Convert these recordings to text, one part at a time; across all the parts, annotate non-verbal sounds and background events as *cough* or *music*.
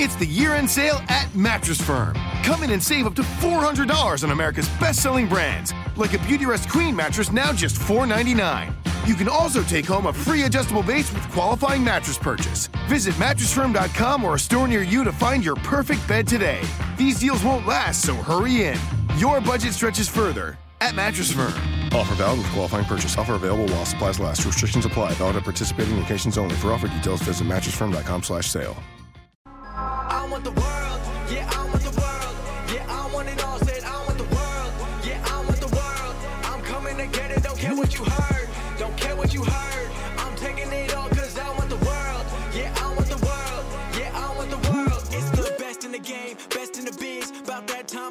It's the year end sale at Mattress Firm. Come in and save up to $400 on America's best selling brands, like a Beautyrest Queen mattress now just 499. You can also take home a free adjustable base with qualifying mattress purchase. Visit mattressfirm.com or a store near you to find your perfect bed today. These deals won't last, so hurry in. Your budget stretches further at Mattress Firm. Offer valid with qualifying purchase. Offer available while supplies last. Restrictions apply. Valid at participating locations only. For offer details, visit mattressfirm.com slash sale. I want the world, yeah, I want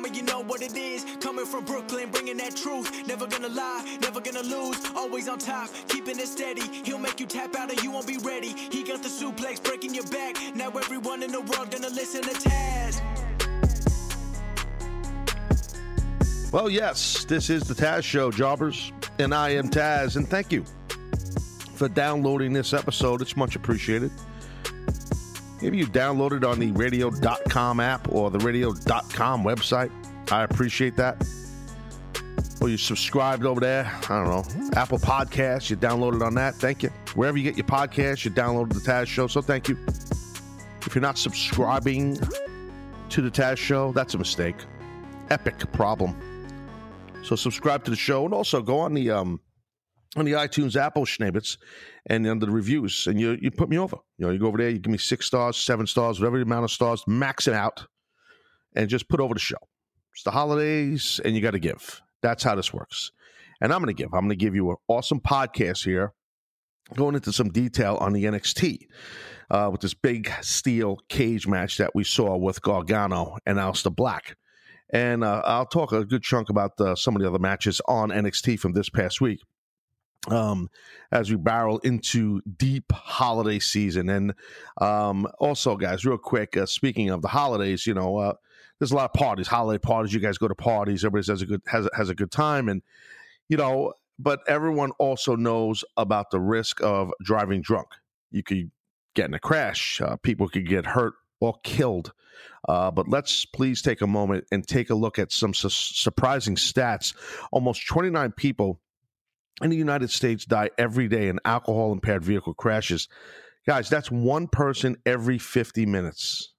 And you know what it is. Coming from Brooklyn, bringing that truth. Never gonna lie, never gonna lose. Always on top, keeping it steady. He'll make you tap out and you won't be ready. He got the suplex breaking your back. Now everyone in the world gonna listen to Taz. Well, yes, this is the Taz Show, jobbers, and I am Taz, and thank you for downloading this episode. It's much appreciated. Maybe you downloaded on the radio.com app or the radio.com website. I appreciate that. Or you subscribed over there. I don't know. Apple Podcasts, you downloaded on that. Thank you. Wherever you get your podcast, you downloaded the Taz Show. So thank you. If you're not subscribing to the Taz Show, that's a mistake. Epic problem. So subscribe to the show and also go on the um on the iTunes Apple Schneebits and under the reviews and you you put me over. You know, you go over there, you give me six stars, seven stars, whatever the amount of stars, max it out, and just put over the show. It's the holidays and you got to give. That's how this works. And I'm going to give. I'm going to give you an awesome podcast here, going into some detail on the NXT uh, with this big steel cage match that we saw with Gargano and Aleister Black. And uh, I'll talk a good chunk about uh, some of the other matches on NXT from this past week um, as we barrel into deep holiday season. And um, also, guys, real quick, uh, speaking of the holidays, you know, uh, there's a lot of parties, holiday parties. You guys go to parties, everybody has a good has has a good time, and you know, but everyone also knows about the risk of driving drunk. You could get in a crash. Uh, people could get hurt or killed. Uh, but let's please take a moment and take a look at some su- surprising stats. Almost 29 people in the United States die every day in alcohol impaired vehicle crashes. Guys, that's one person every 50 minutes.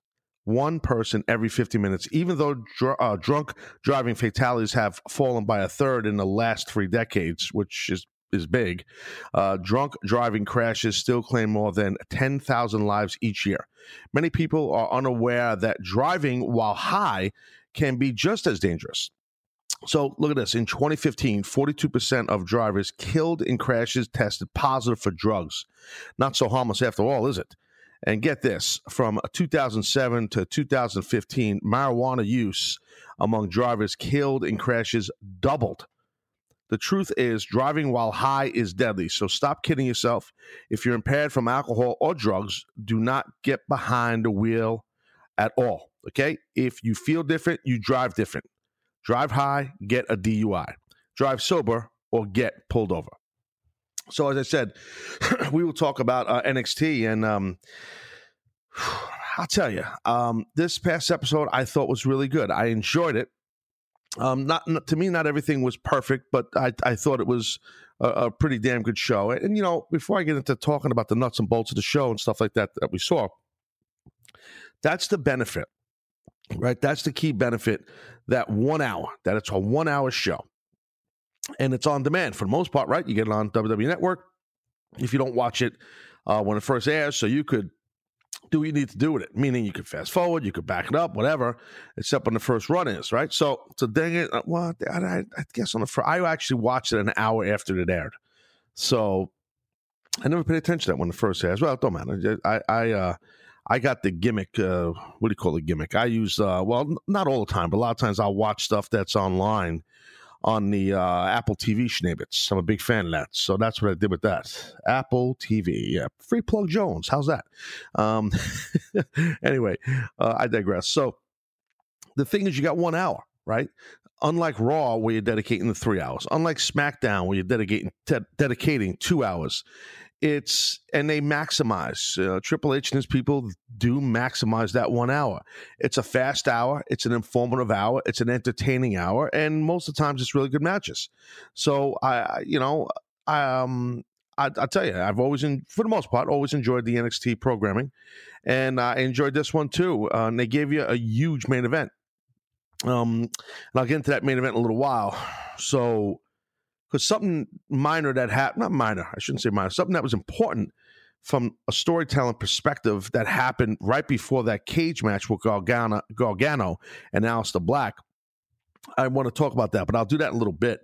One person every 50 minutes. Even though dr- uh, drunk driving fatalities have fallen by a third in the last three decades, which is is big. Uh, drunk driving crashes still claim more than 10,000 lives each year. Many people are unaware that driving while high can be just as dangerous. So look at this. In 2015, 42% of drivers killed in crashes tested positive for drugs. Not so harmless after all, is it? And get this from 2007 to 2015, marijuana use among drivers killed in crashes doubled. The truth is, driving while high is deadly. So stop kidding yourself. If you're impaired from alcohol or drugs, do not get behind the wheel at all. Okay? If you feel different, you drive different. Drive high, get a DUI. Drive sober, or get pulled over. So, as I said, *clears throat* we will talk about uh, NXT, and um, *sighs* I'll tell you, um, this past episode I thought was really good. I enjoyed it. Um, not, not to me, not everything was perfect, but I, I thought it was a, a pretty damn good show. And, you know, before I get into talking about the nuts and bolts of the show and stuff like that that we saw, that's the benefit, right? That's the key benefit. That one hour, that it's a one hour show, and it's on demand for the most part, right? You get it on WWE Network. If you don't watch it uh, when it first airs, so you could do what you need to do with it. Meaning you could fast forward, you could back it up, whatever, except when the first run is, right? So, so dang it, uh, well, I, I, guess on the first, I actually watched it an hour after it aired. So I never paid attention to that when the first airs. Well, it don't matter. I, I, uh, I got the gimmick. Uh, what do you call it? Gimmick. I use, uh, well, not all the time, but a lot of times I'll watch stuff that's online on the uh, Apple TV Schneebits. I'm a big fan of that. So that's what I did with that. Apple TV. Yeah. Free plug Jones. How's that? Um, *laughs* anyway, uh, I digress. So the thing is, you got one hour, right? Unlike Raw, where you're dedicating the three hours. Unlike SmackDown, where you're dedicating te- dedicating two hours. It's and they maximize uh, Triple H and his people do maximize that one hour. It's a fast hour, it's an informative hour, it's an entertaining hour, and most of the times it's really good matches. So I, you know, I, um, I, I tell you, I've always, in, for the most part, always enjoyed the NXT programming, and I enjoyed this one too. Uh, and they gave you a huge main event. Um, and I'll get into that main event in a little while. So because something minor that happened, not minor, I shouldn't say minor, something that was important from a storytelling perspective that happened right before that cage match with Gargano, Gargano and Aleister Black. I want to talk about that, but I'll do that in a little bit.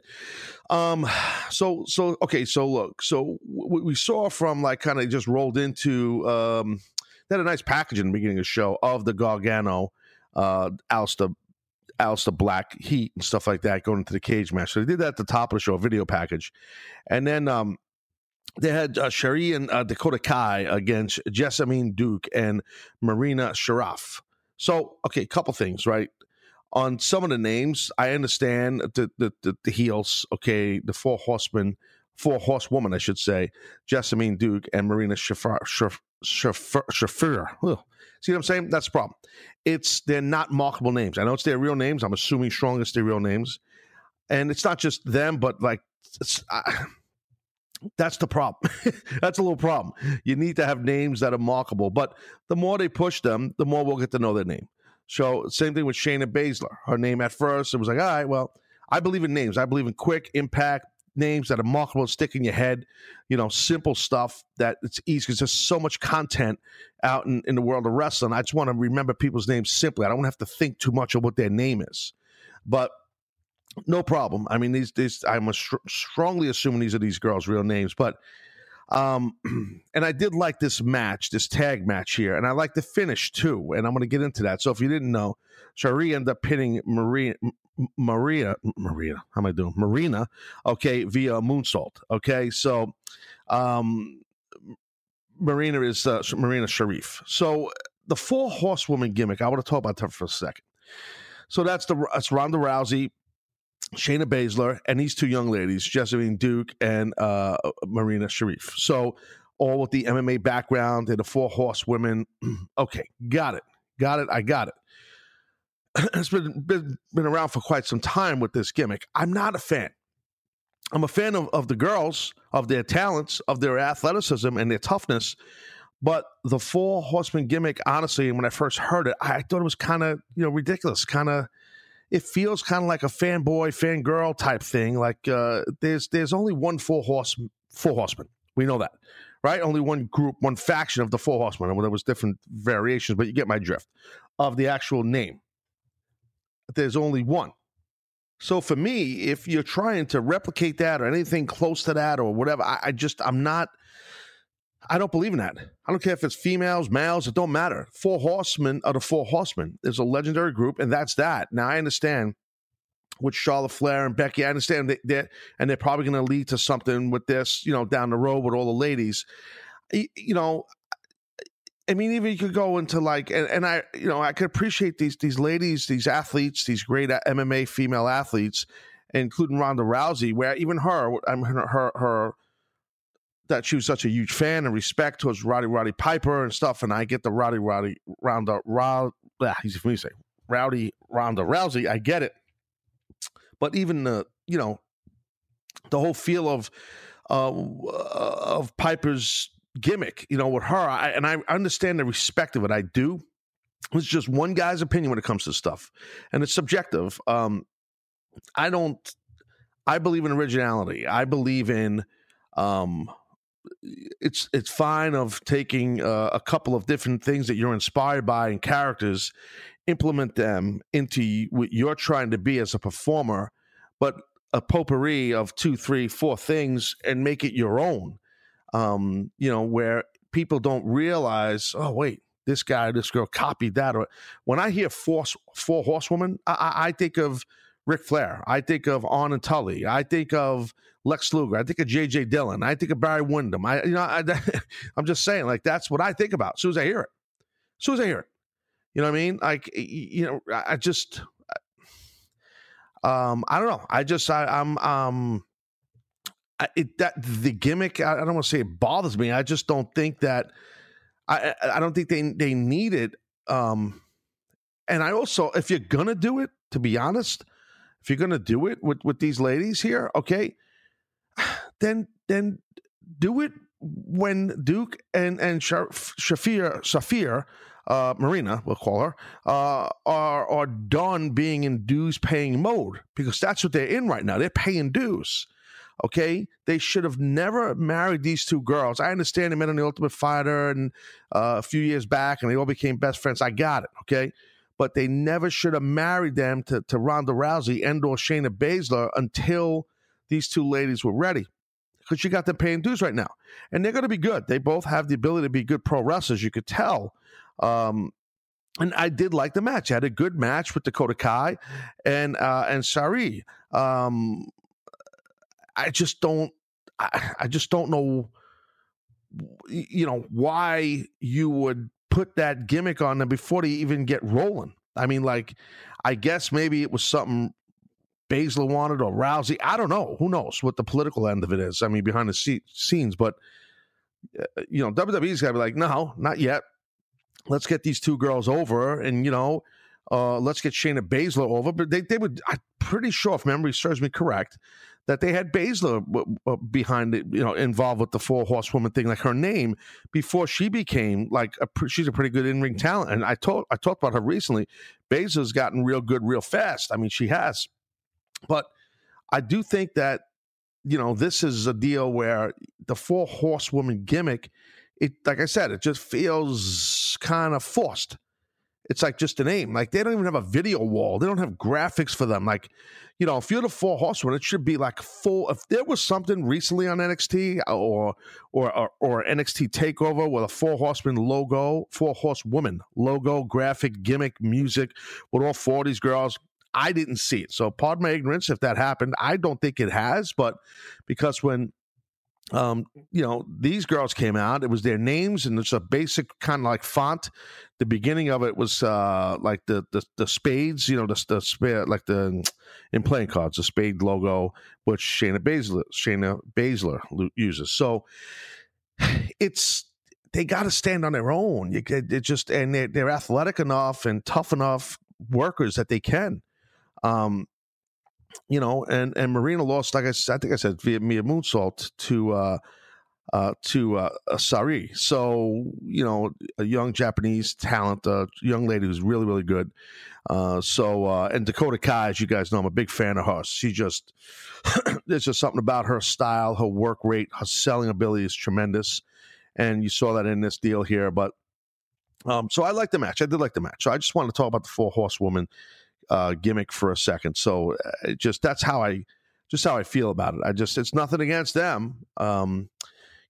Um, so, so okay, so look, so what we saw from like kind of just rolled into um, they had a nice package in the beginning of the show of the Gargano, uh, Aleister Aleister Black Heat and stuff like that going into the cage match. So they did that at the top of the show, a video package, and then um, they had uh, Shirai and uh, Dakota Kai against Jessamyn Duke and Marina Sharaf. So okay, a couple things, right? On some of the names, I understand the the, the, the heels. Okay, the four horsemen, four horsewoman, I should say, Jessamyn Duke and Marina Shafir. Shafir, Shafir. See what I'm saying? That's the problem. It's they're not markable names. I know it's their real names. I'm assuming strong strongest their real names, and it's not just them, but like I, *sighs* that's the problem. *laughs* that's a little problem. You need to have names that are markable, but the more they push them, the more we'll get to know their name. So same thing with Shayna Baszler. Her name at first it was like, all right, well, I believe in names. I believe in quick impact names that are marketable and stick in your head, you know, simple stuff that it's easy because there's so much content out in, in the world of wrestling. I just want to remember people's names simply. I don't have to think too much of what their name is. But no problem. I mean, these, these I'm str- strongly assuming these are these girls' real names, but um, *clears throat* and I did like this match, this tag match here, and I like the finish too. And I'm going to get into that. So if you didn't know, Shirai ended up pinning Maria, Maria, Maria, how am I doing? Marina, okay, via moonsault. Okay, so um, Marina is uh, Marina Sharif. So the four horsewoman gimmick, I want to talk about that for a second. So that's the that's Ronda Rousey, Shayna Baszler, and these two young ladies, Jessamyn Duke and uh, Marina Sharif. So all with the MMA background and the four horsewomen. *clears throat* okay, got it, got it, I got it. *clears throat* it's been, been been around for quite some time with this gimmick. I'm not a fan. I'm a fan of, of the girls, of their talents, of their athleticism and their toughness. But the four horsemen gimmick, honestly, when I first heard it, I thought it was kind of you know ridiculous. Kind of, it feels kind of like a fanboy, fangirl type thing. Like uh, there's there's only one four horse four horsemen. We know that, right? Only one group, one faction of the four horsemen. And there was different variations, but you get my drift of the actual name there's only one. So for me, if you're trying to replicate that or anything close to that or whatever, I, I, just I'm not. I don't believe in that. I don't care if it's females, males. It don't matter. Four horsemen are the four horsemen. There's a legendary group, and that's that. Now I understand with Charlotte Flair and Becky. I understand that, that and they're probably going to lead to something with this, you know, down the road with all the ladies. You know, I mean, even you could go into like, and, and I, you know, I could appreciate these these ladies, these athletes, these great MMA female athletes, including Ronda Rousey, where even her, I mean, her, her, her, that she was such a huge fan and respect towards Roddy Roddy Piper and stuff. And I get the Roddy Roddy Ronda Ronda, yeah, easy for me to say, Rowdy Ronda Rousey. I get it, but even the, you know, the whole feel of uh, of Piper's gimmick, you know, with her. I, and I understand the respect of it. I do. It's just one guy's opinion when it comes to stuff, and it's subjective. Um, I don't. I believe in originality. I believe in. Um, it's it's fine of taking uh, a couple of different things that you're inspired by and characters, implement them into what you're trying to be as a performer, but a potpourri of two, three, four things and make it your own um, you know, where people don't realize, oh, wait, this guy, this girl copied that. Or when I hear four, four horsewoman, I, I think of Ric Flair. I think of Arn and Tully. I think of Lex Luger. I think of J.J. Dillon. I think of Barry Windham. I, you know, I, *laughs* I'm just saying, like that's what I think about as soon as I hear it. As soon as I hear it, you know what I mean? Like, you know, I just, um, I don't know. I just, I, I'm, um, It, that the gimmick. I, I don't want to say it bothers me. I just don't think that. I I don't think they they need it. Um, and I also, if you're gonna do it, to be honest, if you're gonna do it with with these ladies here, okay, *sighs* then then do it when Duke and and Shafir Safir uh, Marina, we'll call her, uh, are are done being in dues paying mode because that's what they're in right now. They're paying dues. Okay, they should have never married these two girls. I understand they met on the Ultimate Fighter and uh, a few years back, and they all became best friends. I got it. Okay, but they never should have married them to to Ronda Rousey and or Shayna Baszler until these two ladies were ready because you got them paying dues right now, and they're going to be good. They both have the ability to be good pro wrestlers. You could tell. Um, and I did like the match. I had a good match with Dakota Kai and uh, and Sari. Um, I just don't. I, I just don't know. You know why you would put that gimmick on them before they even get rolling. I mean, like, I guess maybe it was something Baszler wanted or Rousey. I don't know. Who knows what the political end of it is? I mean, behind the scenes, but uh, you know, WWE's got to be like, no, not yet. Let's get these two girls over, and you know, uh, let's get Shayna Baszler over. But they, they would. I'm pretty sure, if memory serves me correct, that they had Baszler uh, uh, behind it, you know, involved with the four horsewoman thing, like her name before she became like a, she's a pretty good in ring talent. And I told I talked about her recently. Baszler's gotten real good real fast. I mean, she has. But I do think that, you know, this is a deal where the four horsewoman gimmick, it like I said, it just feels kind of forced. It's like just a name. Like they don't even have a video wall. They don't have graphics for them. Like, you know, if you're the four horsewomen, it should be like full. If there was something recently on NXT uh, or or or, or NXT Takeover with a four horseman logo, four horsewoman logo, graphic, gimmick, music, with all four of these girls, I didn't see it. So pardon my ignorance if that happened. I don't think it has, but because when um, you know, these girls came out, it was their names and it's a basic kind of like font. The beginning of it was uh like the the, the spades, you know, the the spade like the in playing cards, the spade logo, which Shayna Baszler Shayna Baszler uses. So it's they got to stand on their own. You, it just and they're, they're athletic enough and tough enough workers that they can. Um, you know, and and Marina lost, like I, I think I said, via Mia Moonsault to uh, uh, to uh, Sari. So you know, a young Japanese talent, a young lady who's really really good. Uh, so uh, and Dakota Kai, as you guys know, I'm a big fan of her. She just *clears throat* there's just something about her style, her work rate, her selling ability is tremendous, and you saw that in this deal here. But um, so I like the match. I did like the match. So I just wanted to talk about the four horsewoman uh, gimmick for a second. So uh, just that's how I just how I feel about it. I just it's nothing against them. Um,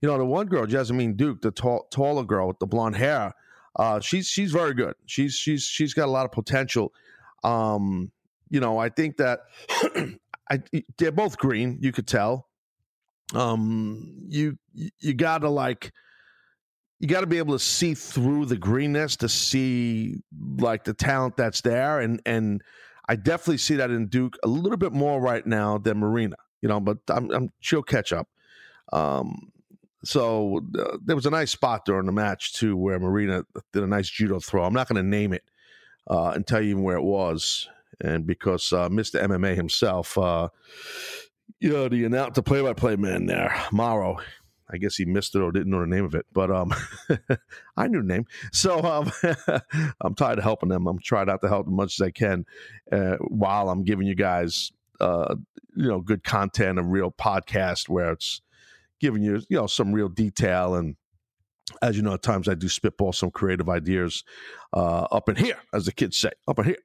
you know, the one girl, Jasmine Duke, the tall, taller girl with the blonde hair, uh, she's she's very good. She's she's she's got a lot of potential. Um, you know, I think that *clears throat* I, they're both green. You could tell. Um, you you gotta like you got to be able to see through the greenness to see like the talent that's there and and I definitely see that in Duke a little bit more right now than Marina, you know, but I'm, I'm she'll catch up. Um, so uh, there was a nice spot during the match too where Marina did a nice judo throw. I'm not going to name it uh, and tell you where it was, and because uh, Mr. MMA himself, uh, you know, the the play-by-play man there, Mauro, I guess he missed it or didn't know the name of it, but um, *laughs* I knew the name. So um, *laughs* I'm tired of helping them. I'm trying out to help as much as I can uh, while I'm giving you guys, uh, you know, good content, a real podcast where it's giving you, you know, some real detail. And as you know, at times I do spitball some creative ideas uh, up in here, as the kids say, up in here.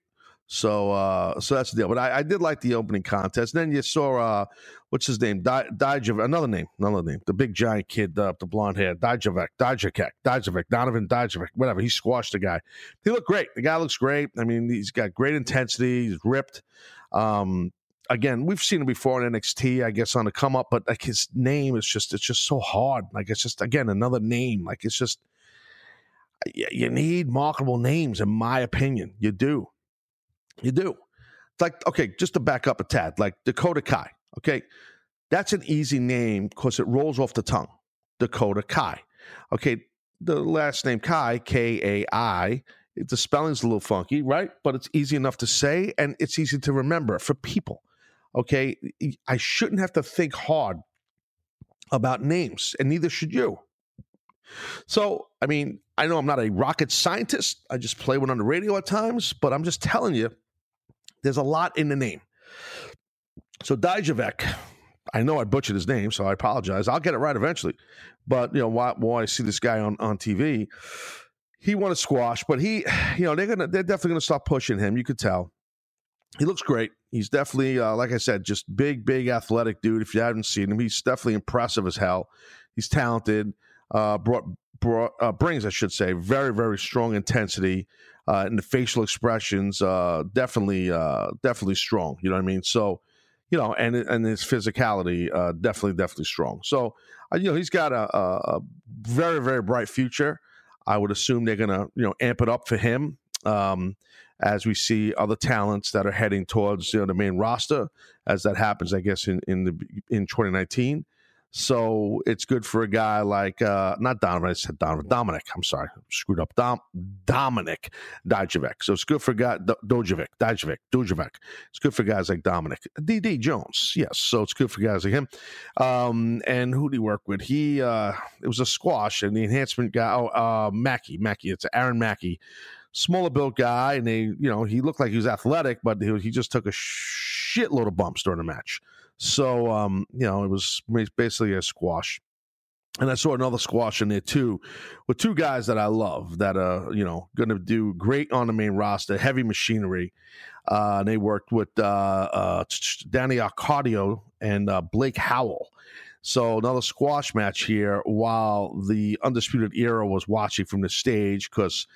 So uh, so that's the deal. But I, I, did like the opening contest. Then you saw uh, what's his name? Di- another name, another name. The big giant kid, uh, the blonde hair, Dijavec, Dijacek, Dijavec, Donovan Dijavec, whatever. He squashed the guy. He looked great. The guy looks great. I mean, he's got great intensity. He's ripped. Um, again, we've seen him before in NXT, I guess, on the come up, but like his name is just it's just so hard. Like it's just again another name. Like it's just you need marketable names, in my opinion. You do. You do. It's like, okay, just to back up a tad, like Dakota Kai. Okay. That's an easy name because it rolls off the tongue. Dakota Kai. Okay, the last name Kai, K A I, the spelling's a little funky, right? But it's easy enough to say and it's easy to remember for people. Okay, I shouldn't have to think hard about names, and neither should you. So, I mean, I know I'm not a rocket scientist. I just play one on the radio at times, but I'm just telling you, there's a lot in the name. So, Dijavec, I know I butchered his name, so I apologize. I'll get it right eventually. But, you know, while, while I see this guy on, on TV, he won a squash, but he, you know, they're gonna they're definitely gonna stop pushing him. You could tell. He looks great. He's definitely, uh, like I said, just big, big athletic dude. If you haven't seen him, he's definitely impressive as hell. He's talented. Uh, brought, brought uh, brings, I should say, very, very strong intensity uh, and the facial expressions. Uh, definitely, uh, definitely strong. You know what I mean? So, you know, and and his physicality, uh, definitely, definitely strong. So, uh, you know, he's got a, a, very, very bright future. I would assume they're to, you know, amp it up for him um, as we see other talents that are heading towards you know the main roster. As that happens, I guess in in the in 2019. So it's good for a guy like uh, not Donovan. I said Donovan. Dominic. I'm sorry, screwed up. Dom Dominic Dijavic. So it's good for guy D- Dojovic. Dijavic. Dojovic. It's good for guys like Dominic. DD Jones. Yes. So it's good for guys like him. Um, and who did he work with? He uh, it was a squash and the enhancement guy. Oh, uh, Mackey. Mackey. It's Aaron Mackey. Smaller built guy, and they, you know, he looked like he was athletic, but he, he just took a shitload of bumps during the match. So, um, you know, it was basically a squash. And I saw another squash in there too, with two guys that I love that are, you know, going to do great on the main roster, heavy machinery. Uh, they worked with uh, uh, Danny Arcadio and uh, Blake Howell. So another squash match here while the Undisputed Era was watching from the stage because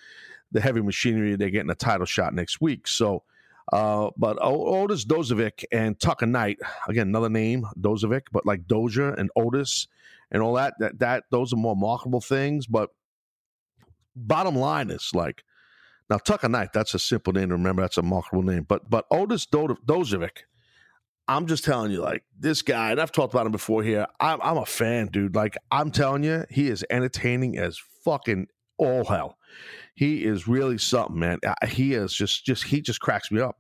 the heavy machinery, they're getting a title shot next week. So uh, but Otis Dozovic and Tucker Knight, again, another name, Dozovic, but like Doja and Otis and all that, that, that those are more marketable things. But bottom line is like, now Tucker Knight, that's a simple name to remember. That's a marketable name. But but Otis Do- Dozovic, I'm just telling you, like this guy, and I've talked about him before here. I'm, I'm a fan, dude. Like I'm telling you, he is entertaining as fucking all hell he is really something, man. He is just just he just cracks me up.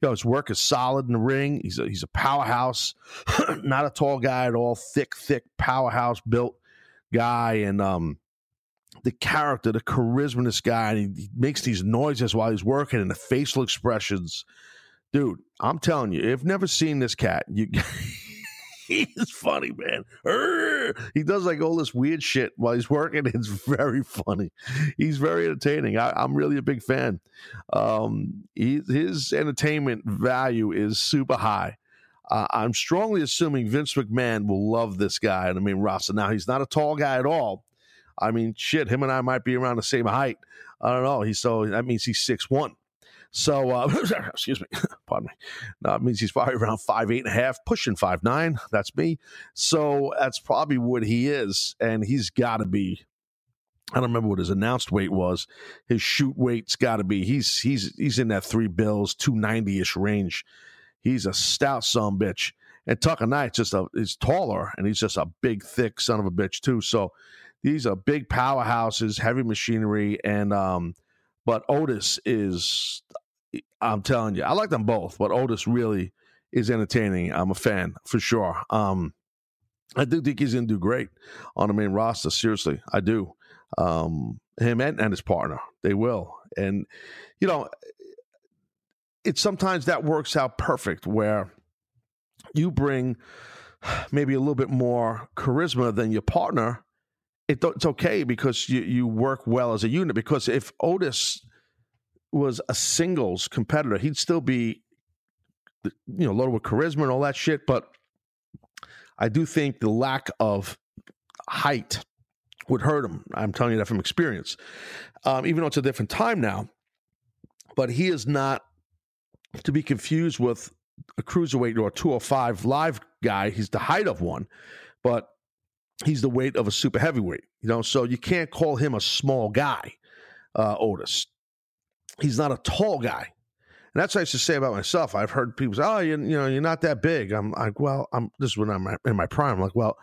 You know, his work is solid in the ring. He's a, he's a powerhouse, *clears throat* not a tall guy at all. Thick, thick powerhouse built guy, and um, the character, the charisma, this guy, and he, he makes these noises while he's working, and the facial expressions. Dude, I'm telling you, if never seen this cat, you *laughs* *laughs* he's funny, man. He does like all this weird shit while he's working. *laughs* It's very funny. He's very entertaining. I, am really a big fan. Um, he, his entertainment value is super high. Uh, I'm strongly assuming Vince McMahon will love this guy. And I mean, Rasa. Now he's not a tall guy at all. I mean, shit, him and I might be around the same height. I don't know. He's so that means he's six one. So, uh, *laughs* excuse me, *laughs* pardon me. No, it means he's probably around five eight and a half, pushing five nine. That's me. So that's probably what he is, and he's got to be. I don't remember what his announced weight was. His shoot weight's got to be. He's he's he's in that three bills, two ninety ish range. He's a stout son bitch. And Tucker Knight just a is taller, and he's just a big, thick son of a bitch too. So these are big powerhouses, heavy machinery, and um, but Otis is I'm telling you, I like them both, but Otis really is entertaining. I'm a fan for sure. Um, I do think he's going to do great on the main roster. Seriously, I do. Um, him and, and his partner, they will. And you know, it's sometimes that works out perfect where you bring *sighs* maybe a little bit more charisma than your partner. It, it's okay because you you work well as a unit. Because if Otis was a singles competitor, he'd still be, you know, loaded with charisma and all that shit. But I do think the lack of height would hurt him. I'm telling you that from experience. Um, even though it's a different time now, but he is not to be confused with a cruiserweight or a 205 live guy. He's the height of one, but he's the weight of a super heavyweight. You know, so you can't call him a small guy, uh, Otis he's not a tall guy. And that's what I used to say about myself. I've heard people say, "Oh, you, you know, you're not that big." I'm like, "Well, I'm." This is when I'm in my prime. I'm like, "Well,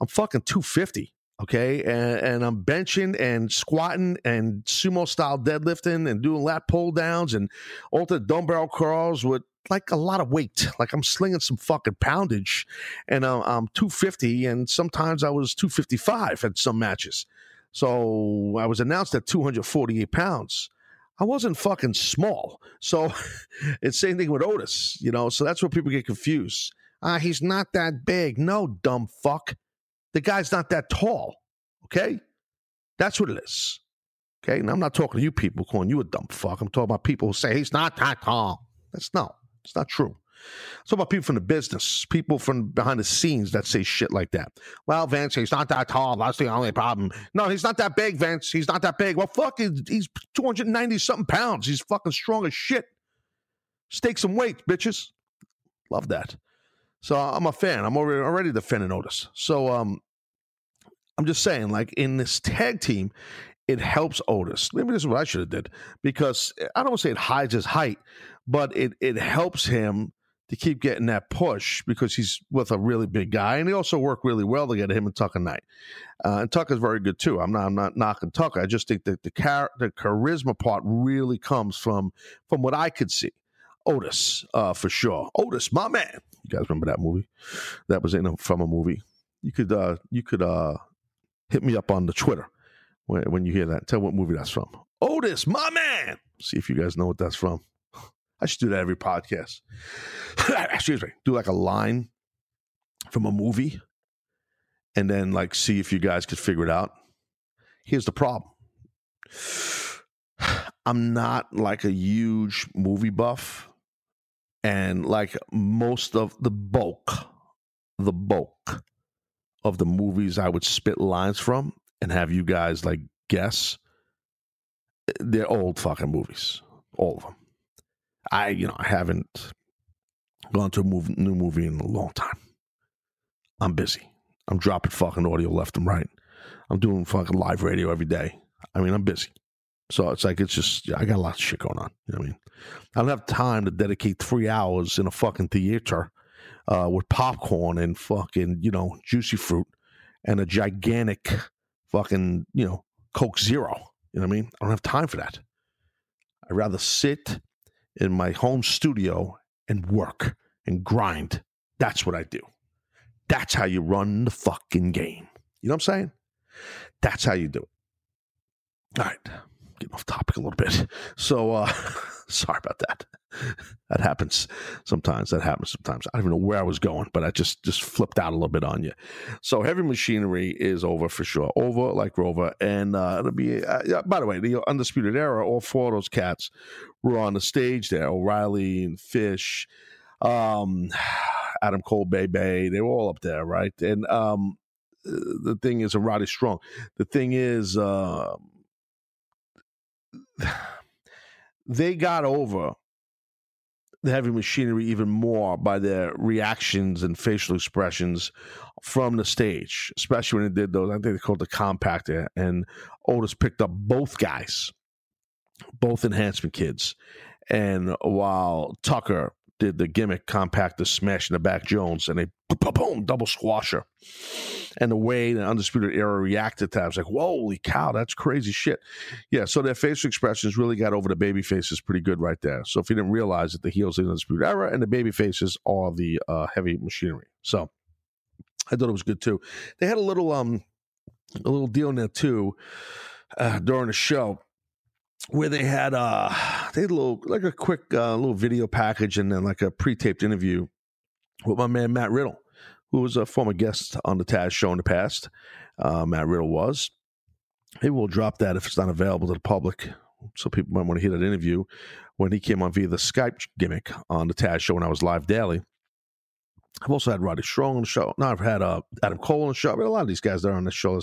I'm fucking 250, okay, and, and I'm benching and squatting and sumo style deadlifting and doing lat pull downs and alternate dumbbell curls with like a lot of weight. Like I'm slinging some fucking poundage, and uh, I'm 250, and sometimes I was 255 at some matches. So I was announced at 248 pounds. I wasn't fucking small. So *laughs* it's same thing with Otis, you know. So that's where people get confused. Ah, he's not that big. No, dumb fuck. The guy's not that tall. Okay? That's what it is. Okay. And I'm not talking to you people calling you a dumb fuck. I'm talking about people who say he's not that tall. That's no, it's not true. It's about people from the business, people from behind the scenes that say shit like that. Well, Vince, he's not that tall. That's the only problem. No, he's not that big, Vince. He's not that big. Well, fuck, he's, he's 290 something pounds. He's fucking strong as shit. Stake some weight, bitches. Love that. So I'm a fan. I'm already, already the fan of Otis. So um, I'm just saying, like in this tag team, it helps Otis. Maybe this is what I should have did because I don't say it hides his height, but it it helps him to keep getting that push because he's with a really big guy, and he also worked really well together. Him and Tucker Knight, uh, and Tucker's very good too. I'm not I'm not knocking Tucker. I just think that the char- the charisma part really comes from from what I could see. Otis, uh, for sure. Otis, my man. You guys remember that movie? That was in a, from a movie. You could uh, you could uh, hit me up on the Twitter when, when you hear that. Tell what movie that's from. Otis, my man. See if you guys know what that's from. *laughs* I should do that every podcast. *laughs* Excuse me. Do like a line from a movie and then like see if you guys could figure it out. Here's the problem. *sighs* I'm not like a huge movie buff and like most of the bulk the bulk of the movies I would spit lines from and have you guys like guess they're old fucking movies all of them I, you know, I haven't gone to a movie, new movie in a long time. I'm busy. I'm dropping fucking audio left and right. I'm doing fucking live radio every day. I mean, I'm busy. So it's like, it's just, I got a lot of shit going on. You know what I mean? I don't have time to dedicate three hours in a fucking theater uh, with popcorn and fucking, you know, juicy fruit and a gigantic fucking, you know, Coke Zero. You know what I mean? I don't have time for that. I'd rather sit in my home studio and work and grind. That's what I do. That's how you run the fucking game. You know what I'm saying? That's how you do it. All right. Getting off topic a little bit. So uh *laughs* sorry about that. *laughs* That happens sometimes. That happens sometimes. I don't even know where I was going, but I just just flipped out a little bit on you. So heavy machinery is over for sure. Over like Rover, and uh, it'll be. Uh, by the way, the undisputed era. All four of those cats were on the stage there. O'Reilly and Fish, um, *sighs* Adam Cole, Bay Bay. They were all up there, right? And um, the thing is, a Roddy Strong. The thing is. Uh, *sighs* they got over the heavy machinery even more by their reactions and facial expressions from the stage, especially when they did those. I think they called the compactor, and Otis picked up both guys, both enhancement kids. And while Tucker did the gimmick compactor smash in the back Jones, and boom, boom double squasher. And the way the Undisputed Era reacted to that, I was like, holy cow, that's crazy shit. Yeah, so their facial expressions really got over the baby faces pretty good right there. So if you didn't realize that the heels in the Undisputed Era and the baby faces are the uh, heavy machinery. So I thought it was good too. They had a little um a little deal in there too uh, during the show where they had uh they had a little like a quick uh, little video package and then like a pre-taped interview with my man Matt Riddle, who was a former guest on the Taz show in the past. Uh, Matt Riddle was. Maybe we'll drop that if it's not available to the public, so people might want to hear that interview when he came on via the Skype gimmick on the Taz show when I was live daily. I've also had Roddy Strong on the show. Now I've had uh, Adam Cole on the show. I've had a lot of these guys there on the show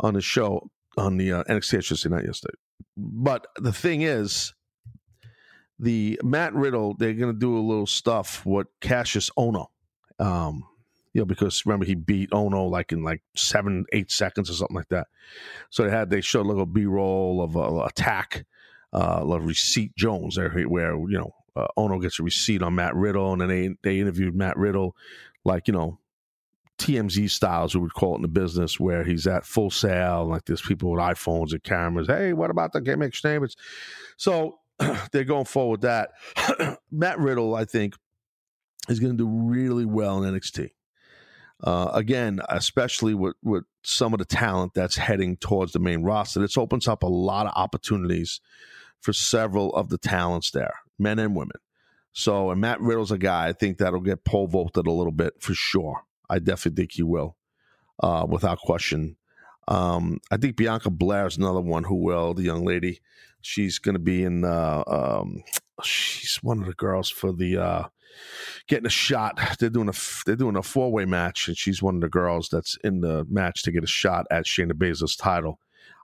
on the show on the uh, NXT yesterday night yesterday. But the thing is, the Matt Riddle, they're going to do a little stuff with Kassius Ohno. Um, you know, because remember he beat Ohno like in like seven, eight seconds or something like that. So they had they showed a little B roll of uh, attack, uh, of receipt Jones there, where you know uh, Ono gets a receipt on Matt Riddle, and then they they interviewed Matt Riddle, like you know, TMZ styles we would call it in the business, where he's at Full Sail, like there's people with iPhones and cameras. Hey, what about the gimmicks name? so *clears throat* they're going forward that. *clears throat* Matt Riddle, I think, is going to do really well in NXT. Uh, again, especially with, with some of the talent that's heading towards the main roster, this opens up a lot of opportunities for several of the talents there, men and women. So, and Matt Riddle's a guy I think that'll get pole vaulted a little bit for sure. I definitely think he will, uh, without question. Um, I think Bianca Belair is another one who will. The young lady, she's going to be in. Uh, um, she's one of the girls for the uh, getting a shot. They're doing a they're doing a four way match, and she's one of the girls that's in the match to get a shot at Shayna Baszler's title.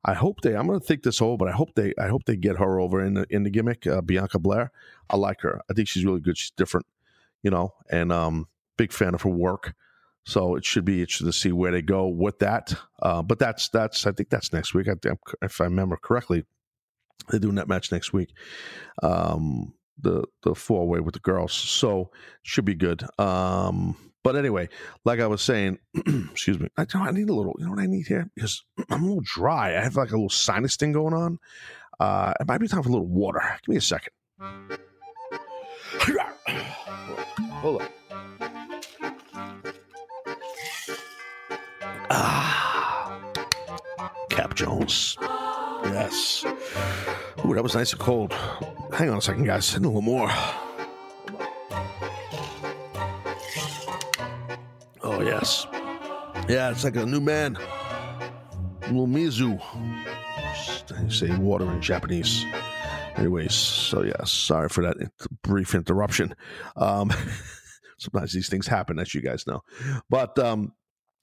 I hope they. I'm going to think this over, but I hope they. I hope they get her over in the in the gimmick. Uh, Bianca Belair. I like her. I think she's really good. She's different, you know, and um, big fan of her work. So it should be interesting to see where they go with that. Uh, but that's that's I think that's next week. I, if I remember correctly, they're doing that match next week. Um, the the four way with the girls, so should be good. Um, but anyway, like I was saying, *clears throat* excuse me, I, I need a little. You know what I need here because *clears throat* I'm a little dry. I have like a little sinus thing going on. Uh, it might be time for a little water. Give me a second. *clears throat* Hold on. Ah, Cap Jones. Yes. Ooh, that was nice and cold. Hang on a second, guys. a little more. Oh, yes. Yeah, it's like a new man. Little Mizu. You say water in Japanese. Anyways, so yeah, sorry for that brief interruption. Um, *laughs* sometimes these things happen, as you guys know. But um,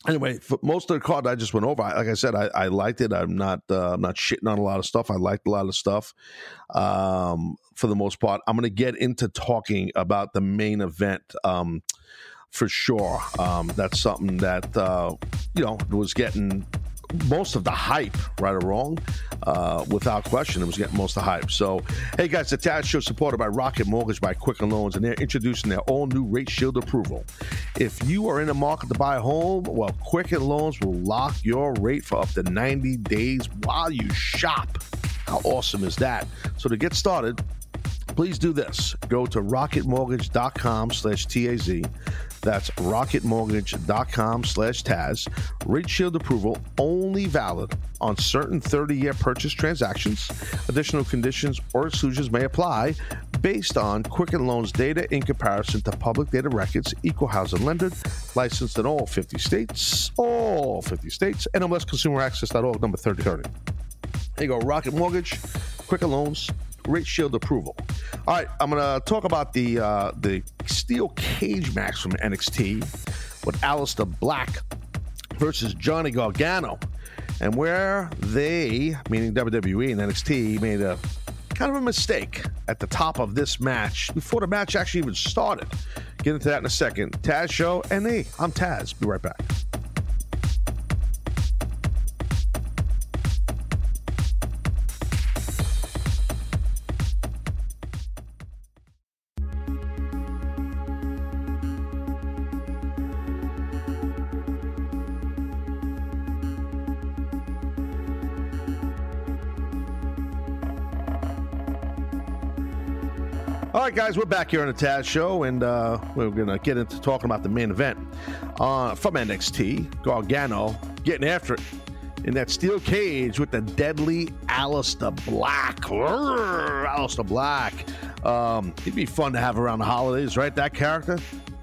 anyway, for most of the card I just went over. Like I said, I, I liked it. I'm not uh, I'm not shitting on a lot of stuff. I liked a lot of stuff. Um, for the most part, I'm going to get into talking about the main event. Um, for sure, um, that's something that uh, you know was getting most of the hype, right or wrong, uh, without question, it was getting most of the hype. So, hey guys, the Taz Show supported by Rocket Mortgage by Quicken Loans, and they're introducing their all new Rate Shield approval. If you are in the market to buy a home, well, Quicken Loans will lock your rate for up to 90 days while you shop. How awesome is that? So to get started, please do this. Go to rocketmortgage.com slash TAZ. That's rocketmortgage.com slash Taz. Rate shield approval only valid on certain 30-year purchase transactions. Additional conditions or exclusions may apply based on Quicken Loans data in comparison to public data records, equal housing lender, licensed in all 50 states, all 50 states, NMLSConsumerAccess.org, number 3030. There you go, Rocket Mortgage, Quicken Loans, Rate Shield approval. All right, I'm to talk about the uh, the steel cage match from NXT with Aleister Black versus Johnny Gargano, and where they, meaning WWE and NXT, made a kind of a mistake at the top of this match before the match actually even started. Get into that in a second. Taz Show, and hey, I'm Taz. Be right back. All right, guys, we're back here on the Taz Show, and uh, we're going to get into talking about the main event uh, from NXT. Gargano getting after it in that steel cage with the deadly Aleister Black. Urgh, Aleister Black. Um, it'd be fun to have around the holidays, right? That character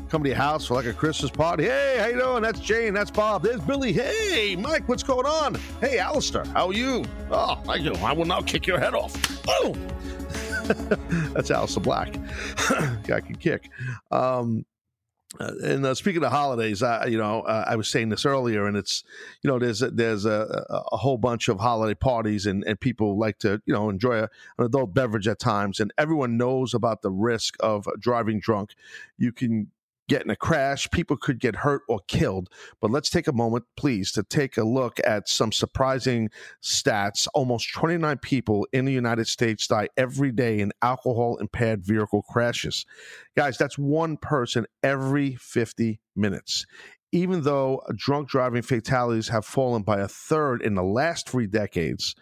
come to your house for like a Christmas party. Hey, how you doing? That's Jane. That's Bob. There's Billy. Hey, Mike. What's going on? Hey, Aleister. How are you? Oh, I do. I will now kick your head off. Boom. *laughs* That's Aleister Black. *coughs* Guy can kick. Um, uh, and uh, speaking of holidays, I you know uh, I was saying this earlier, and it's you know there's a, there's a, a whole bunch of holiday parties, and, and people like to you know enjoy a, an adult beverage at times, and everyone knows about the risk of driving drunk. You can get in a crash. People could get hurt or killed. But let's take a moment, please, to take a look at some surprising stats. Almost 29 people in the United States die every day in alcohol impaired vehicle crashes. Guys, that's one person every 50 minutes. Even though drunk driving fatalities have fallen by a third in the last three decades,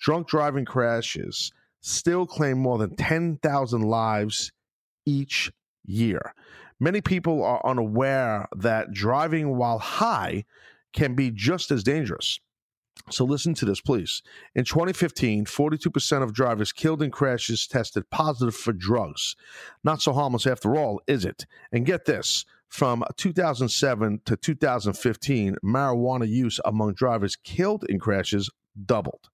drunk driving crashes still claim more than 10,000 lives each year. Many people are unaware that driving while high can be just as dangerous. So listen to this, please. In 2015, 42% of drivers killed in crashes tested positive for drugs. Not so harmless after all, is it? And get this from 2007 to 2015, marijuana use among drivers killed in crashes doubled.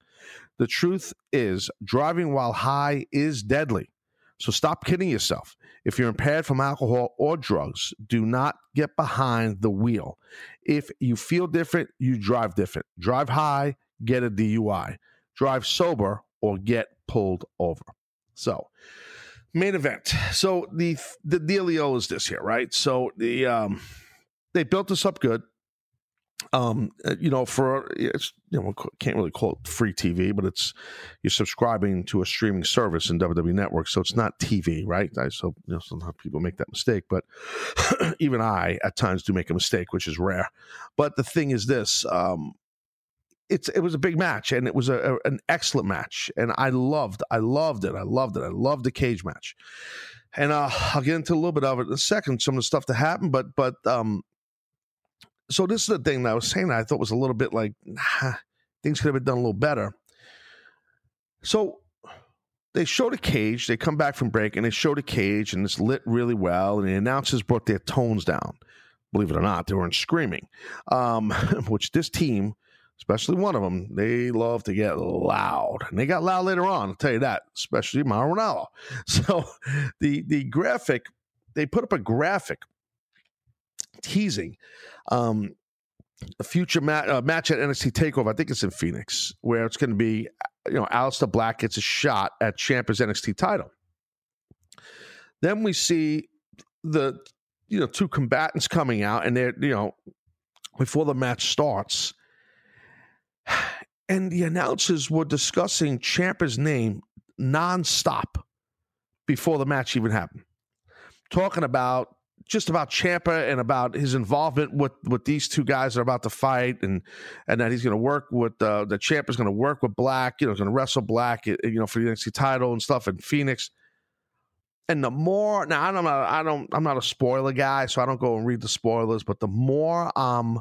The truth is, driving while high is deadly. So stop kidding yourself. If you're impaired from alcohol or drugs, do not get behind the wheel. If you feel different, you drive different. Drive high, get a DUI. Drive sober or get pulled over. So, main event. So the the dealio is this here, right? So the um they built this up good um uh, you know for it's you know can't really call it free tv but it's you're subscribing to a streaming service in wwe network so it's not tv right? I, so you know sometimes people make that mistake but *clears throat* even i at times do make a mistake which is rare. But the thing is this um it's it was a big match and it was a, a an excellent match and i loved i loved it i loved it i loved the cage match. And uh, I'll get into a little bit of it in a second, some of the stuff that happened, but but um, so this is the thing that I was saying that I thought was a little bit like nah, things could have been done a little better. So they showed a cage. They come back from break and they showed a cage and it's lit really well. And the announcers brought their tones down. Believe it or not, they weren't screaming, um, *laughs* which this team, especially one of them, they love to get loud. And they got loud later on. I'll tell you that, especially Mauro Ranallo. *laughs* So the the graphic, they put up a graphic teasing um, a future mat, uh, match at NXT Takeover. I think it's in Phoenix, where it's going to be you know Aleister Black gets a shot at Ciampa's NXT title. Then we see the you know two combatants coming out, and they're you know before the match starts, *sighs* and the announcers were discussing Ciampa's name nonstop before the match even happened, talking about just about Ciampa and about his involvement with with these two guys that are about to fight, and and that he's going to work with uh, the Ciampa is going to work with Black, you know, going to wrestle Black, you know, for the NXT title and stuff in Phoenix. And the more now, I don't, I don't, I'm not a spoiler guy, so I don't go and read the spoilers. But the more I'm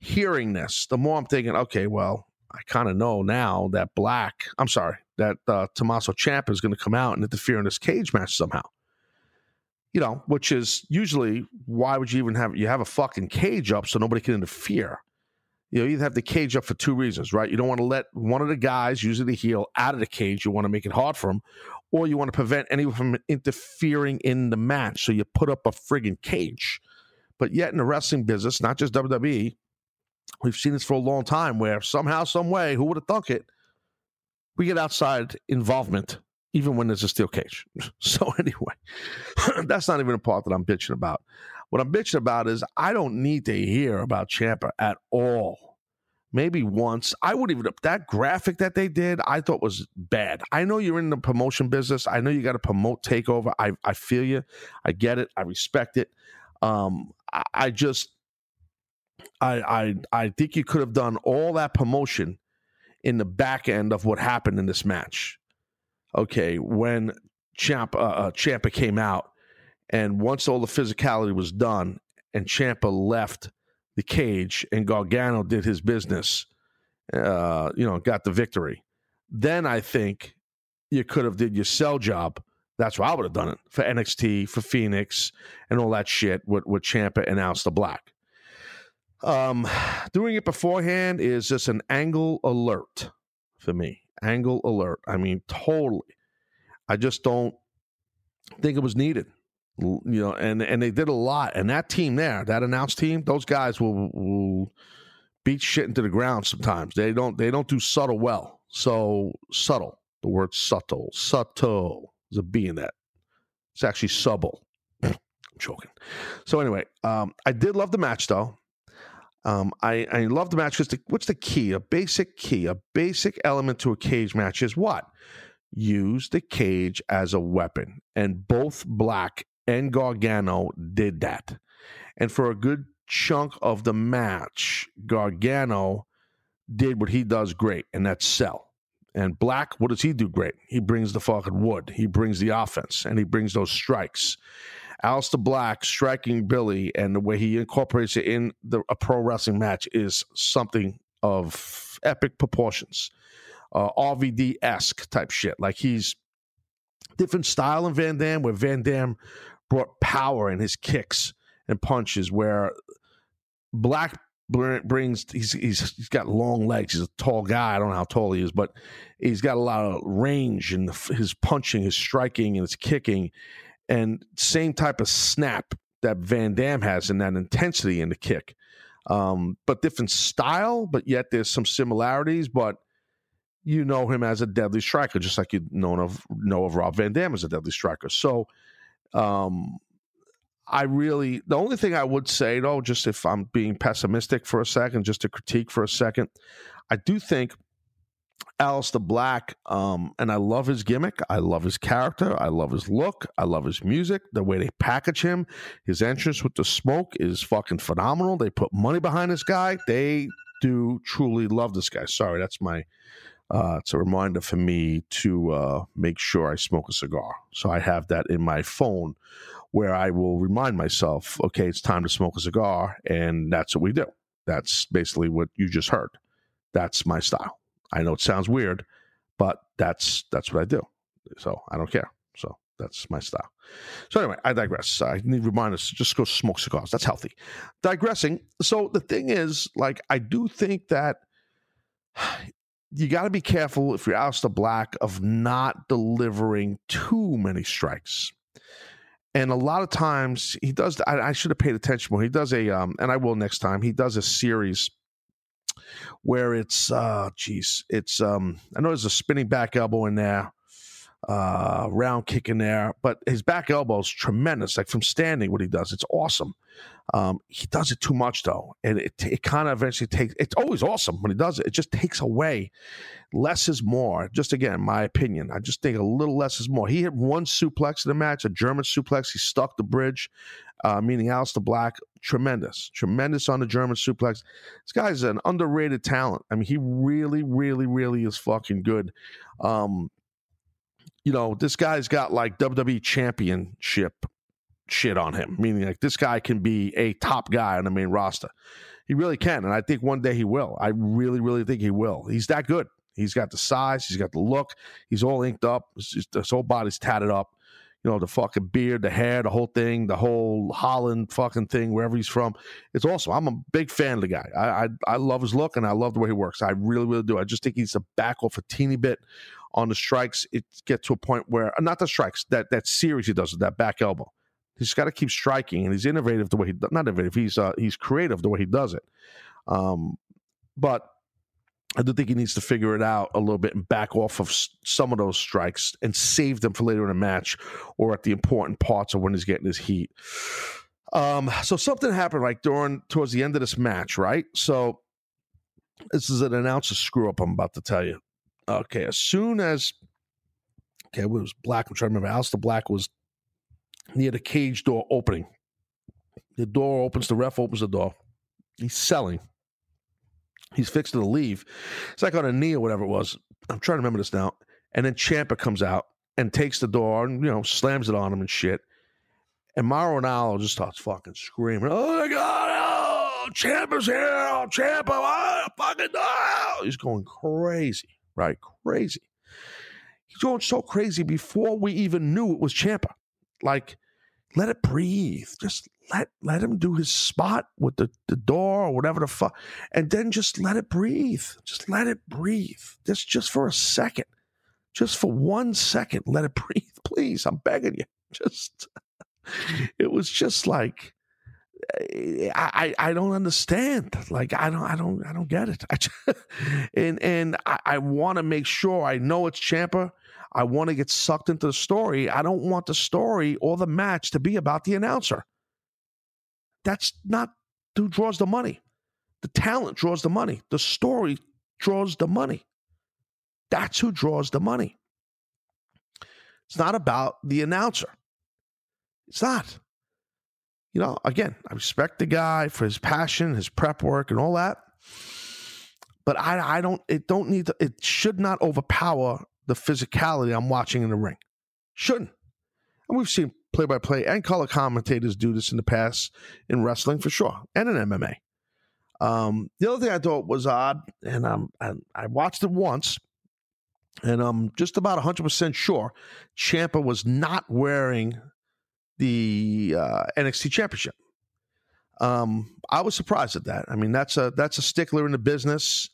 hearing this, the more I'm thinking, okay, well, I kind of know now that Black, I'm sorry, that uh, Tommaso Ciampa is going to come out and interfere in this cage match somehow you know, which is usually why would you even have you have a fucking cage up so nobody can interfere. You know, you have the cage up for two reasons, right? You don't want to let one of the guys, usually the heel, out of the cage. You want to make it hard for him, or you want to prevent anyone from interfering in the match. So you put up a friggin' cage. But yet in the wrestling business, not just WWE, we've seen this for a long time where somehow, some way, who would have thunk it, we get outside involvement even when there's a steel cage. *laughs* So anyway, *laughs* that's not even the part that I'm bitching about. What I'm bitching about is I don't need to hear about Ciampa at all. Maybe once. I wouldn't even that graphic that they did, I thought was bad. I know you're in the promotion business. I know you got to promote takeover. I I feel you. I get it. I respect it. Um, I, I just I I I think you could have done all that promotion in the back end of what happened in this match okay, when Ciampa, uh, uh, Ciampa came out, and once all the physicality was done, and Ciampa left the cage, and Gargano did his business, uh, you know, got the victory. Then I think you could have did your sell job. That's why I would have done it for NXT, for Phoenix, and all that shit with with Ciampa and Aleister Black. Um, *sighs* doing it beforehand is just an angle alert for me angle alert. I mean, totally. I just don't think it was needed. You know, and and they did a lot. And that team there, that announced team, those guys will, will beat shit into the ground sometimes. They don't they don't do subtle well. So subtle. The word subtle. Subtle. There's a B in that. It's actually subtle. *clears throat* I'm joking. So anyway, um, I did love the match though. Um, I, I love the match because what's the key? A basic key, a basic element to a cage match is what? Use the cage as a weapon. And both Black and Gargano did that. And for a good chunk of the match, Gargano did what he does great, and that's sell. And Black, what does he do great? He brings the fucking wood. He brings the offense, and he brings those strikes. Aleister Black striking Billy and the way he incorporates it in the, a pro wrestling match is something of epic proportions. Uh, RVD esque type shit. Like he's different style in Van Dam, where Van Dam brought power in his kicks and punches, where Black brings he's, he's he's got long legs. He's a tall guy. I don't know how tall he is, but he's got a lot of range in his punching, his striking, and his kicking and same type of snap that Van Dam has in that intensity in the kick. Um, but different style, but yet there's some similarities, but you know him as a deadly striker, just like you know of know of Rob Van Dam as a deadly striker. So um I really the only thing I would say though, just if I'm being pessimistic for a second, just to critique for a second, I do think Aleister Black, um, and I love his gimmick. I love his character. I love his look. I love his music. The way they package him, his entrance with the smoke is fucking phenomenal. They put money behind this guy. They do truly love this guy. Sorry, that's my. Uh, it's a reminder for me to uh, make sure I smoke a cigar. So I have that in my phone, where I will remind myself, okay, it's time to smoke a cigar, and that's what we do. That's basically what you just heard. That's my style. I know it sounds weird, but that's that's what I do. So I don't care. So that's my style. So anyway, I digress. I need reminders. Just go smoke cigars. That's healthy. Digressing. So the thing is, like, I do think that *sighs* you got to be careful if you're Aleister Black of not delivering too many strikes. And a lot of times he does. I, I should have paid attention more. He does a, um, and I will next time. He does a series where it's uh geez, it's um I know there's a spinning back elbow in there, uh round kick in there, but his back elbow is tremendous. Like from standing, what he does, it's awesome. Um, he does it too much though, and it it kind of eventually takes. It's always awesome when he does it. It just takes away. Less is more. Just again, my opinion. I just think a little less is more. He hit one suplex in the match, a German suplex. He stuck the bridge, uh, meaning Aleister Black. Tremendous, tremendous on the German suplex. This guy's an underrated talent. I mean, he really, really, really is fucking good. Um, you know, this guy's got like WWE championship shit on him, meaning like this guy can be a top guy on the main roster. He really can. And I think one day he will. I really, really think he will. He's that good. He's got the size, he's got the look, he's all inked up, his whole body's tatted up. You know, the fucking beard, the hair, the whole thing, the whole Holland fucking thing, wherever he's from. It's awesome. I'm a big fan of the guy. I, I, I love his look and I love the way he works. I really, really do. I just think he's to back off a teeny bit on the strikes. It gets to a point where not the strikes, that that series he does with that back elbow He's got to keep striking, and he's innovative the way he not innovative. He's uh, he's creative the way he does it. Um, but I do think he needs to figure it out a little bit and back off of some of those strikes and save them for later in the match or at the important parts of when he's getting his heat. Um, so something happened like during towards the end of this match, right? So this is an announcer screw up I'm about to tell you. Okay, as soon as okay, it was Black. I'm trying to remember. Aleister Black was near the cage door opening. The door opens, the ref opens the door. He's selling. He's fixing to leave. It's like on a knee or whatever it was. I'm trying to remember this now. And then Ciampa comes out and takes the door and, you know, slams it on him and shit. And Mauro Ranallo just starts fucking screaming, Oh my God, oh, Ciampa's here, oh, Ciampa, oh, fucking oh. He's going crazy, right? Crazy. He's going so crazy before we even knew it was Ciampa. Like, let it breathe. Just let let him do his spot with the, the door or whatever the fuck. And then just let it breathe. Just let it breathe. Just just for a second. Just for one second. Let it *laughs* breathe. Please. I'm begging you. *laughs* Just it was just like eh, I, I, I don't understand. Like I don't I don't I don't get it. I just, *laughs* and and I, I want to make sure I know it's Ciampa. I want to get sucked into the story. I don't want the story or the match to be about the announcer. That's not who draws the money. The talent draws the money. The story draws the money. That's who draws the money. It's not about the announcer. It's not. You know, again, I respect the guy for his passion, his prep work, and all that. But I, I don't. It don't need. To, it should not overpower the physicality I'm watching in the ring. Shouldn't. And we've seen play-by-play and color commentators do this in the past in wrestling for sure, and in MMA. Um, the other thing I thought was odd, and I, I watched it once, and I'm just about 100% sure Ciampa was not wearing the uh, NXT Championship. Um, I was surprised at that. I mean, that's a that's a stickler in the business,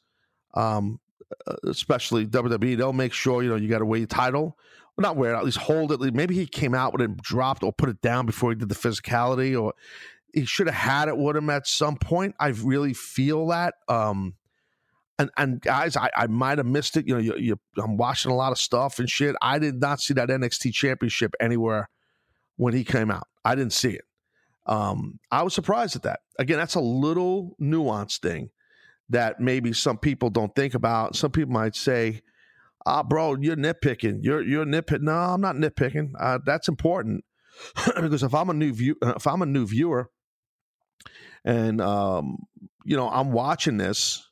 um, especially WWE. They'll make sure you know you got to wear your title, well, not wear it, at least hold it. Maybe he came out with it, dropped or put it down before he did the physicality, or he should have had it with him at some point. I really feel that. Um, and, and guys, I, I might have missed it. You know, you, you, I'm watching a lot of stuff and shit. I did not see that NXT Championship anywhere when he came out. I didn't see it. Um, I was surprised at that. Again, that's a little nuanced thing that maybe some people don't think about. Some people might say, "Ah, bro, you're nitpicking. You're you're nitpicking." No, I'm not nitpicking. Uh, that's important *clears throat* because if I'm a new view, if I'm a new viewer, and um, you know I'm watching this,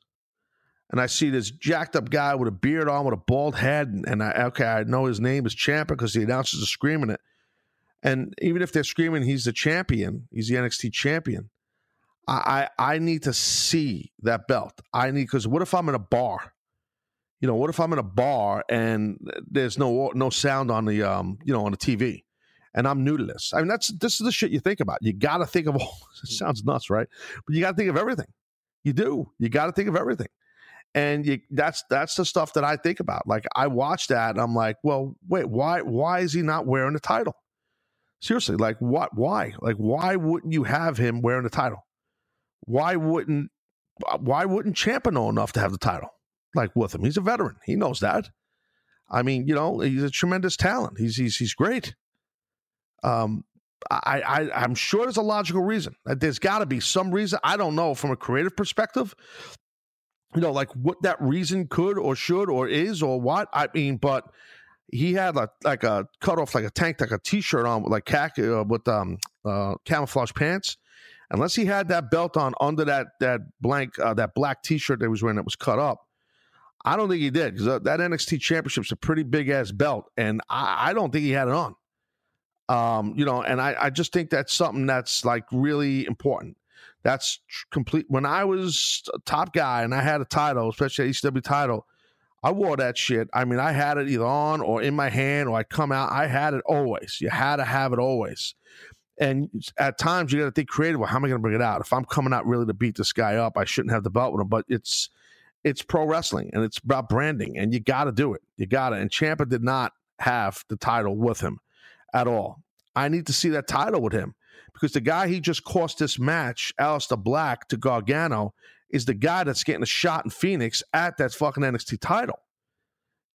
and I see this jacked up guy with a beard on with a bald head, and, and I okay, I know his name is Ciampa because the announcers are screaming it. And even if they're screaming he's the champion, he's the NXT champion. I I, I need to see that belt. I need because what if I'm in a bar? You know, what if I'm in a bar and there's no no sound on the um you know on the TV, and I'm new to this. I mean, that's this is the shit you think about. You got to think of all. *laughs* It sounds nuts, right? But you got to think of everything. You do. You got to think of everything and you, that's that's the stuff that I think about. Like I watched that, and I'm like, well, wait, why why is he not wearing the title? Seriously, like what? Why? Like why wouldn't you have him wearing the title? Why wouldn't why wouldn't Ciampa know enough to have the title? Like with him, he's a veteran. He knows that. I mean, you know, he's a tremendous talent. He's he's he's great. Um, I, I I'm sure there's a logical reason. There's got to be some reason. I don't know from a creative perspective you know, like what that reason could or should or is or what. I mean, but he had like like a cut off like a tank like a t-shirt on with like khaki uh, with um uh, camouflage pants. Unless he had that belt on under that that blank uh, that black t-shirt that was wearing that was cut up, I don't think he did because uh, that NXT Championship's a pretty big ass belt, and I, I don't think he had it on. Um, you know, and I, I just think that's something that's like really important. That's complete. When I was a top guy and I had a title, especially a ECW title, I wore that shit. I mean, I had it either on or in my hand or I come out. I had it always. You had to have it always. And at times you got to think creative. Well, how am I going to bring it out? If I'm coming out really to beat this guy up, I shouldn't have the belt with him. But it's it's pro wrestling and it's about branding, and you got to do it. You got to. And Ciampa did not have the title with him at all. I need to see that title with him because the guy he just cost this match, Aleister Black to Gargano, is the guy that's getting a shot in Phoenix at that fucking NXT title.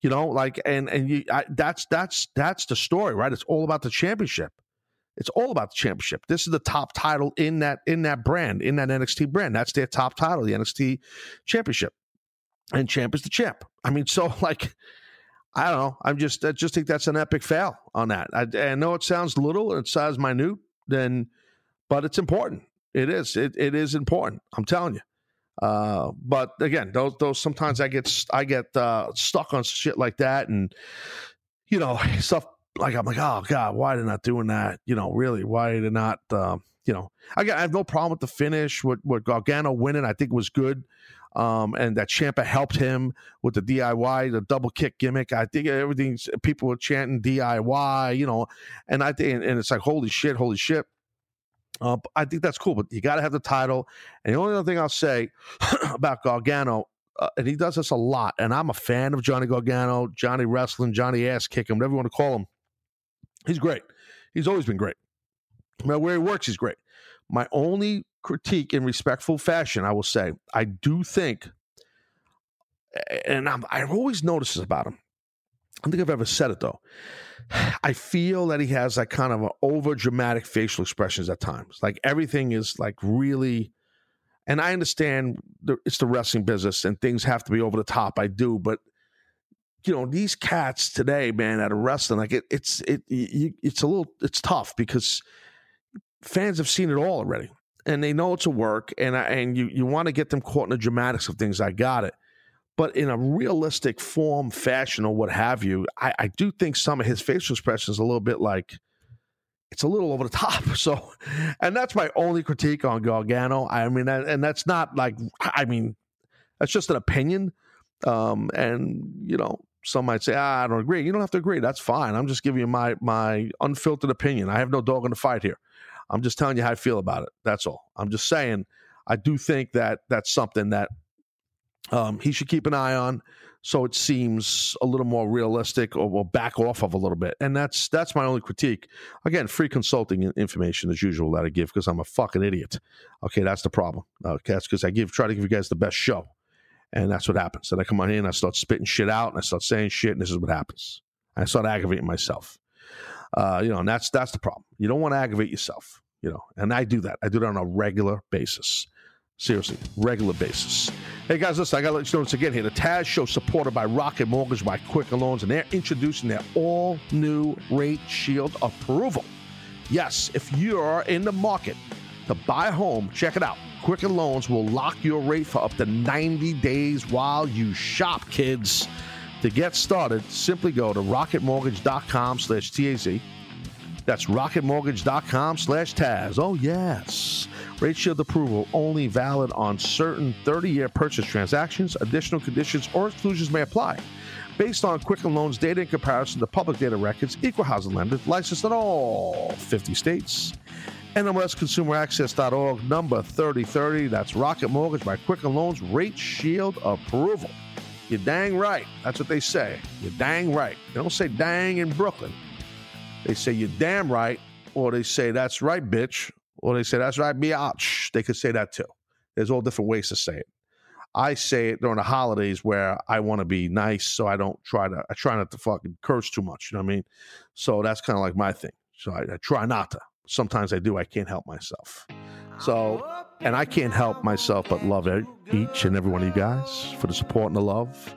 You know, like and and you I, that's that's that's the story, right? It's all about the championship. It's all about the championship. This is the top title in that in that brand, in that NXT brand. That's their top title, the NXT championship. And champ is the champ. I mean, so *laughs* like I don't know. I'm just I just think that's an epic fail on that. I, I know it sounds little, it sounds minute, then but it's important. It is. It, it is important. I'm telling you. Uh, but again, those those sometimes I get I get uh, stuck on shit like that, and you know *laughs* stuff like I'm like, oh god, why they not doing that? You know, really, why they not? Uh, you know, I, got, I have no problem with the finish. With with Gargano winning, I think was good. Um, and that Ciampa helped him with the DIY, the double kick gimmick. I think everything's people were chanting DIY, you know, and I think, and, and it's like, holy shit, holy shit. Uh, I think that's cool, but you got to have the title. And the only other thing I'll say *clears throat* about Gargano, uh, and he does this a lot, and I'm a fan of Johnny Gargano, Johnny Wrestling, Johnny Ass Kicking, whatever you want to call him. He's great. He's always been great. No where he works, he's great. My only critique in respectful fashion, I will say, I do think, and I'm, I've always noticed this about him. I don't think I've ever said it though. I feel that he has like kind of over dramatic facial expressions at times. Like everything is like really, and I understand the, it's the wrestling business and things have to be over the top. I do, but you know these cats today, man, at a wrestling like it, it's it, it's a little it's tough because fans have seen it all already and they know it's a work and I, and you you want to get them caught in the dramatics of things. I got it but in a realistic form, fashion, or what have you, I, I do think some of his facial expressions a little bit like it's a little over the top. *laughs* So, and that's my only critique on Gargano. I mean, and that's not like I mean, that's just an opinion. Um, and you know, some might say, ah, I don't agree. You don't have to agree. That's fine. I'm just giving you my my unfiltered opinion. I have no dog in the fight here. I'm just telling you how I feel about it. That's all. I'm just saying. I do think that that's something that um, he should keep an eye on so it seems a little more realistic or will back off of a little bit. And that's that's my only critique. Again, free consulting information as usual that I give because I'm a fucking idiot. Okay, that's the problem. Okay, that's because I give try to give you guys the best show. And that's what happens. Then I come on and I start spitting shit out and I start saying shit, and this is what happens. I start aggravating myself. Uh, you know, and that's that's the problem. You don't want to aggravate yourself, you know, and I do that. I do that on a regular basis. Seriously, regular basis. Hey guys, listen, I gotta let you know this again here. The Taz Show, supported by Rocket Mortgage by Quicken Loans, and they're introducing their all new rate shield approval. Yes, if you're in the market to buy a home, check it out. Quicken Loans will lock your rate for up to 90 days while you shop, kids. To get started, simply go to rocketmortgage.com slash TAZ. That's rocketmortgage.com slash Taz. Oh, yes. Rate Shield approval only valid on certain 30 year purchase transactions. Additional conditions or exclusions may apply. Based on Quicken Loans data in comparison to public data records, equal housing lender, licensed in all 50 states. NMLSConsumerAccess.org, number 3030. That's Rocket Mortgage by Quicken Loans, Rate Shield approval. You're dang right. That's what they say. You're dang right. They don't say dang in Brooklyn. They say you're damn right, or they say that's right, bitch, or they say that's right, biatch. They could say that too. There's all different ways to say it. I say it during the holidays where I want to be nice, so I don't try to. I try not to fucking curse too much. You know what I mean? So that's kind of like my thing. So I, I try not to. Sometimes I do. I can't help myself. So, and I can't help myself but love each and every one of you guys for the support and the love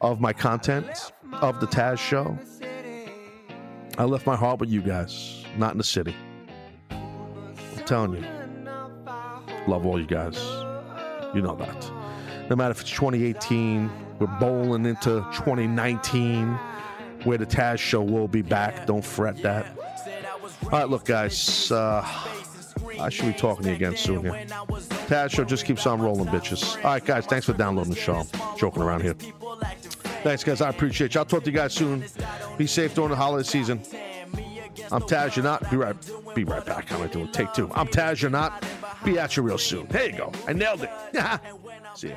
of my content of the Taz Show I left my heart with you guys, not in the city. I'm telling you, love all you guys. You know that. No matter if it's 2018, we're bowling into 2019, where the Taz show will be back. Don't fret that. All right, look, guys. Uh, I should be talking to you again soon here. Taz show just keeps on rolling, bitches. All right, guys. Thanks for downloading the show. I'm joking around here. Thanks, guys. I appreciate you. I'll talk to you guys soon. Be safe during the holiday season. I'm Taz. You're not. Be right. Be right back. How am I doing? Take two. I'm Taz. You're not. Be at you real soon. There you go. I nailed it. *laughs* See ya.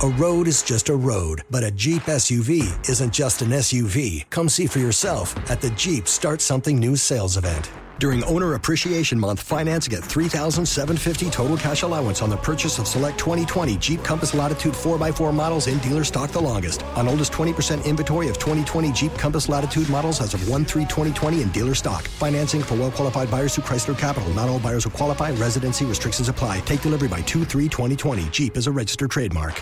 A road is just a road, but a Jeep SUV isn't just an SUV. Come see for yourself at the Jeep Start Something New sales event. During Owner Appreciation Month, finance get 3750 total cash allowance on the purchase of select 2020 Jeep Compass Latitude 4x4 models in dealer stock the longest. On oldest 20% inventory of 2020 Jeep Compass Latitude models as of 1 3 2020 in dealer stock. Financing for well qualified buyers through Chrysler Capital. Not all buyers will qualify. Residency restrictions apply. Take delivery by 2 3 2020. Jeep is a registered trademark.